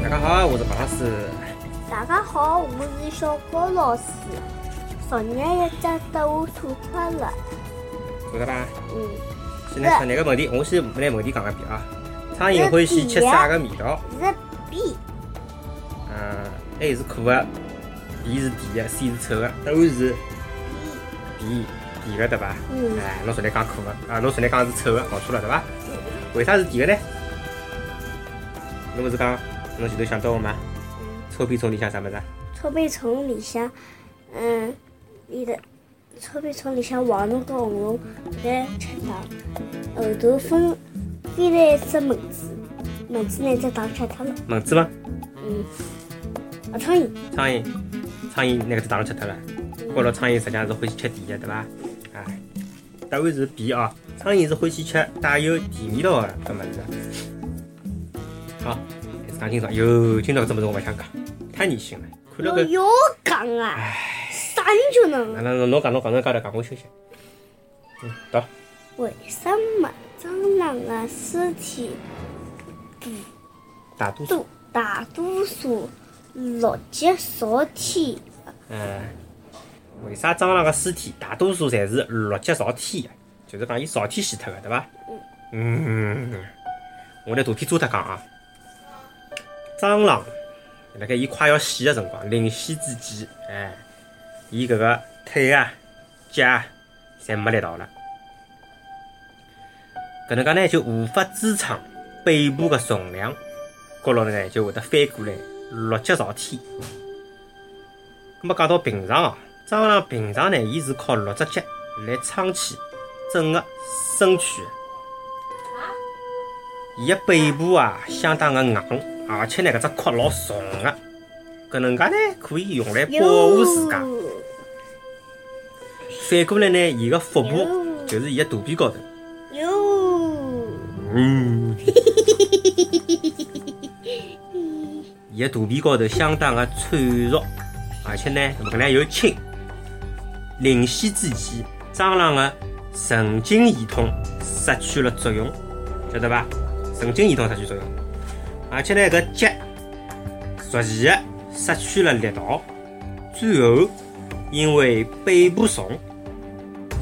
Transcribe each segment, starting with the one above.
大家好，我是王老师。大家好，我是小高老师。昨日一只豆腐快乐，做得吧？嗯，先来出那个问题，我先来问题讲个遍啊。苍蝇欢喜吃啥个味道？是 B，嗯，A 是苦的，B 是甜的，C 是臭的，答案是 B，甜的对吧？嗯哎，侬昨天讲苦的，啊，侬昨天讲是臭的，搞错了对吧？为啥是甜的呢？侬勿是讲侬前头想到我吗？臭屁虫里向啥物事啊？臭屁虫里向，嗯，里的臭屁虫里向黄龙跟红龙在吃糖，后头分飞来一只蚊子，蚊子拿只糖吃脱了。蚊子吗？嗯，啊，苍蝇，苍蝇，苍蝇拿搿只糖吃脱了。觉着苍蝇实际上是欢喜吃甜的，对吧？啊，答案是 B 啊，苍蝇是欢喜吃带有甜味道的搿物事。好，开始讲清爽。哟，今朝搿只物事我勿想讲，太恶心了。看了搿，我要讲啊，啥人就能那那侬侬讲侬讲侬讲头讲，我休息。嗯，到为什么蟑螂的尸体大多数。大多数落脚朝天？嗯，为啥蟑螂个尸体大多数侪是落脚朝天的？就是讲伊朝天死脱个，对伐？嗯，我拿图片做脱讲啊。蟑螂辣盖伊快要死个辰光，临死之际，哎，伊搿个腿啊、脚啊，侪没力道了。搿能介呢，就无法支撑背部个重量，角落呢就会得翻过来，落脚朝天。咁么讲到平常哦，蟑螂平常呢，伊是靠六只脚来撑起整个身躯的。伊个背部啊相当个硬，而且呢搿只壳老重个，搿能介呢可以用来保护自家。反过来呢，伊个腹部就是伊个肚皮高头。哟，嗯，伊个肚皮高头相当个脆弱，而且呢物量又轻。临死之前，蟑螂个神经系统失去了作用，晓得伐？神经系统失去作用，而且呢搿脚逐渐个失去了力道，最后因为背部重，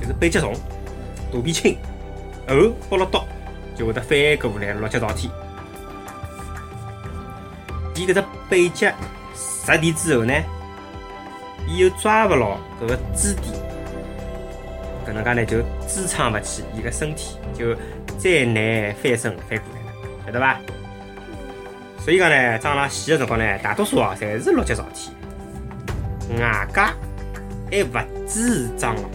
就是背脊重，肚皮轻。后剥了刀，就会得翻过来落脚朝天。伊搿只背脊着地之后呢，伊又抓勿牢搿个支点，搿能介呢就支撑勿起伊个身体，就再难翻身翻过来了，晓得伐？所以讲呢，蟑螂死个辰光呢，大多数哦侪是六脚朝天，外加还勿止蟑螂，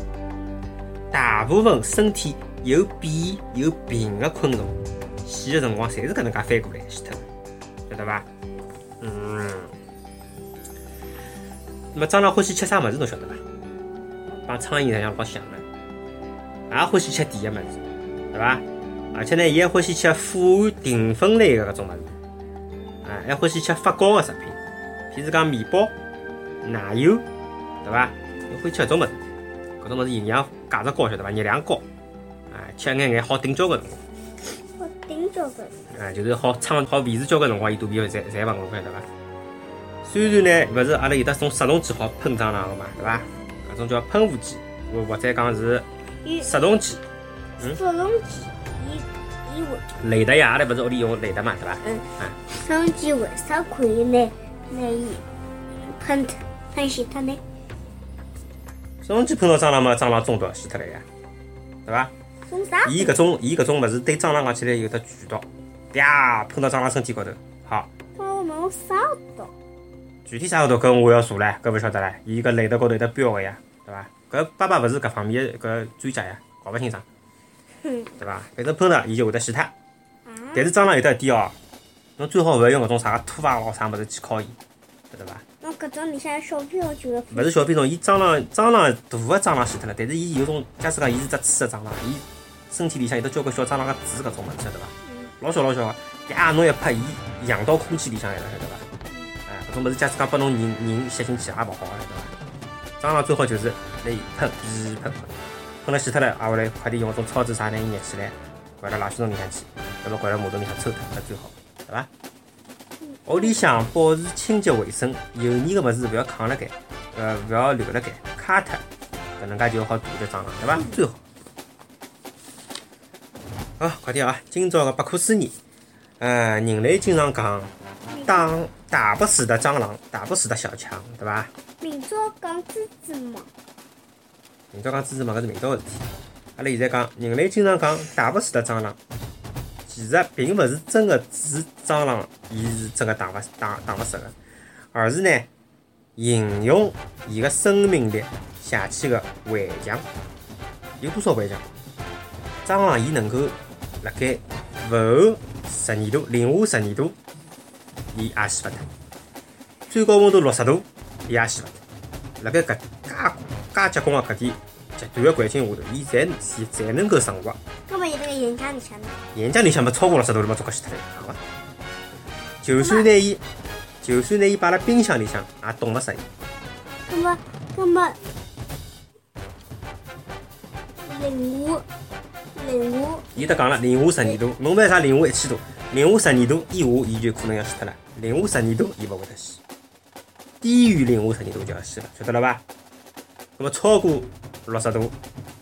大部分身体有扁有平个昆虫，死个辰光侪是搿能介翻过来死脱，晓得伐？嗯。那么蟑螂欢喜吃啥物事侬晓得伐？帮苍蝇一样老像的，也欢喜吃甜个物事，对伐？而且呢，伊还欢喜吃富含淀粉类个搿种物事，还欢喜吃发酵个食品，譬如讲面包、奶油，对伐？伊欢喜吃搿种物事，搿种物事营养价值高，晓得伐？热量高，啊，吃一眼眼好顶交关辰光。好顶着个，啊，就是好撑好维持交关辰光，伊肚皮会侪侪勿饿晓得伐？虽然呢，勿是阿拉有得种杀虫剂好喷蟑螂个嘛，对伐？搿种叫喷雾剂，或或者讲是伊杀虫剂。杀虫剂，伊雷达呀，阿拉勿是屋里用雷达嘛，对伐？嗯啊，杀虫剂为啥可以拿拿伊喷喷死脱呢？杀虫剂喷到蟑螂嘛，蟑螂中毒死脱了呀，对伐？中啥？伊搿种伊搿种物事对蟑螂讲起来有得剧毒，啪喷到蟑螂身体高头。好，我能杀到？具体啥个毒搿我要查唻，搿勿晓得唻。伊搿雷达高头有得标个呀，对伐？搿爸爸勿是搿方面的搿专家呀，搞勿清爽，哼对伐？反正喷了伊就会得死脱。啊！但是蟑螂有得一点哦，侬最好勿要用搿种啥个土伐咯啥物事去敲伊，晓得伐？那搿种里向小朋友就要勿是小品种，伊蟑螂蟑螂大个蟑螂死脱了，但是伊有种，假使讲伊是只雌个蟑螂，伊身体里向有得交关小蟑螂个子搿种物事，晓得伐？嗯老小老小个，呀，侬一拍伊扬到空气里向来了，晓得伐？哎，搿种物事假使讲拨侬人人吸进去也勿好，晓得伐？蟑螂最好就是拿伊喷，喷喷，喷了死脱了，挨下来快点用种草纸啥拿伊捏起来，掼到垃圾桶里向去，要么掼到马桶里向抽脱，搿最好，对伐？屋里向保持清洁卫生，油腻个物事勿要扛辣盖，呃，勿要留辣盖，揩脱，搿能介就好杜绝蟑螂，对伐？最好。好，快点啊！今朝个百科思议，呃，人类经常讲打打不死的蟑螂，打不死的小强，对伐？明朝讲蜘蛛网，明朝讲蜘蛛网搿是明朝个事体。阿拉现在讲人类经常讲打不死的蟑螂，其实并勿是真个指蟑螂，伊是真个打勿打打勿死个，而是呢形容伊个生命力下去个顽强。有多少顽强？蟑螂伊能够辣盖负后十二度、零下十二度，伊也死勿脱；最高温度六十度，伊也死勿脱。辣盖搿介介结棍个搿点极端个环境下头，伊才才才能够生活。搿么伊辣个岩浆里向呢？岩浆里向没超过六十度了嘛，足够死脱了，好伐？就算拿伊，就算拿伊摆辣冰箱里向，也冻勿死伊。搿么搿么零下零下伊得讲了，零下十二度，侬买啥零下一千度，零下十二度以下，伊就可能要死脱了。零下十二度，伊勿会得死，低于零下十二度就要死了，晓得了伐？那么超过六十度，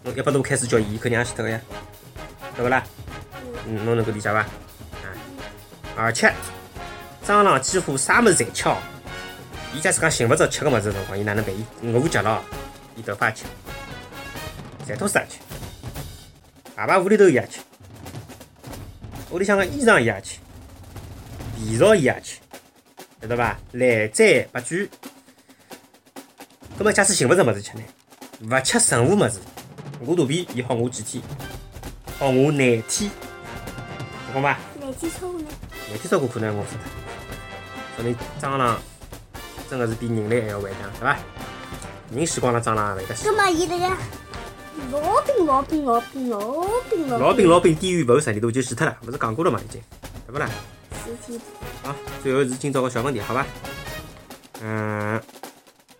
侬一百度开始叫伊，肯定也死脱个呀，对勿啦？嗯，侬能够理解伐？啊，而且蟑螂几乎啥物事侪吃哦。伊假使讲寻勿着吃个物事辰光，伊哪能办？伊饿极了，伊头发吃，馋吐司也吃。爸爸屋里头伊也吃，屋里向个衣裳伊也吃，肥皂伊也吃，晓得伐？来哉不拒。葛末假使寻勿着物事吃呢？勿吃任何物事，饿肚皮伊好饿几天？好饿廿天，懂伐？廿天超过呢？廿天超过可能饿死脱。说明蟑螂真个是比人类还要顽强，对伐？人死光了，蟑螂也会得死。搿么伊辣盖老兵老兵老兵老兵老兵老冰低于五十二度就死脱了，勿是讲过了嘛？已经，对勿啦？十天好，最后是今朝个小问题，好伐？嗯，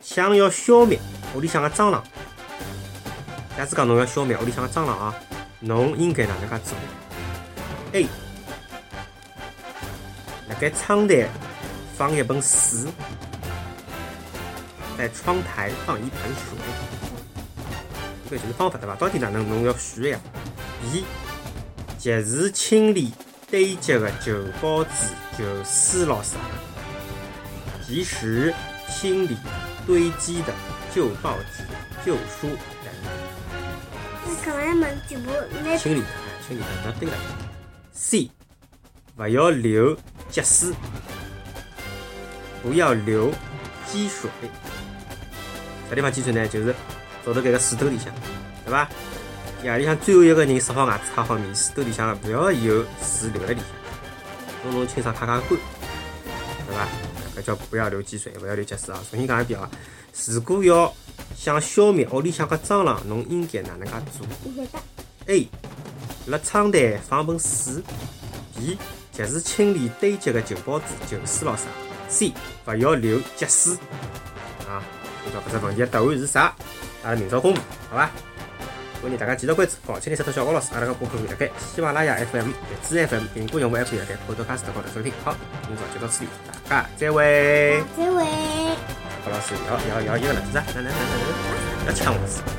想要消灭屋里向个蟑螂，假使讲侬要消灭屋里向个蟑螂啊，侬应该哪能介做？A，辣盖窗台放一本水，在窗台放一盆水，这个就是方法对伐？到底哪能侬要选呀？B，及时清理堆积的旧报纸、旧书咾啥，及时清理堆积的旧报纸、旧书等。你搿样问全部拿清理它，哎清理它，那对了。C，不要留积水，不要留积水。啥地方积水呢？就是找到这个水兜里向，对伐？夜里向最后一个人刷好牙齿、擦好面，水兜里向不要有水留辣里向，弄弄清爽、擦擦干？叫不要留积水，不要留积水啊！重新讲一遍啊！如果要想消灭屋里向个蟑螂，侬应该哪能介做？A. 辣窗台放盆水。B. 及时清理堆积的旧报纸、旧书咾啥。C. 勿要留积水。啊，今朝搿只问题的答案是啥？阿拉明朝公布，好伐？欢迎大家继续关注搞青年石头小高老师，阿拉个播客会辣盖喜马拉雅 FM、荔枝 FM、苹果用户 App 平台 Podcast 高头收听。好，今朝就到此里，大家再会。再会。高老师要要要一个了？来来来来来，要抢我是。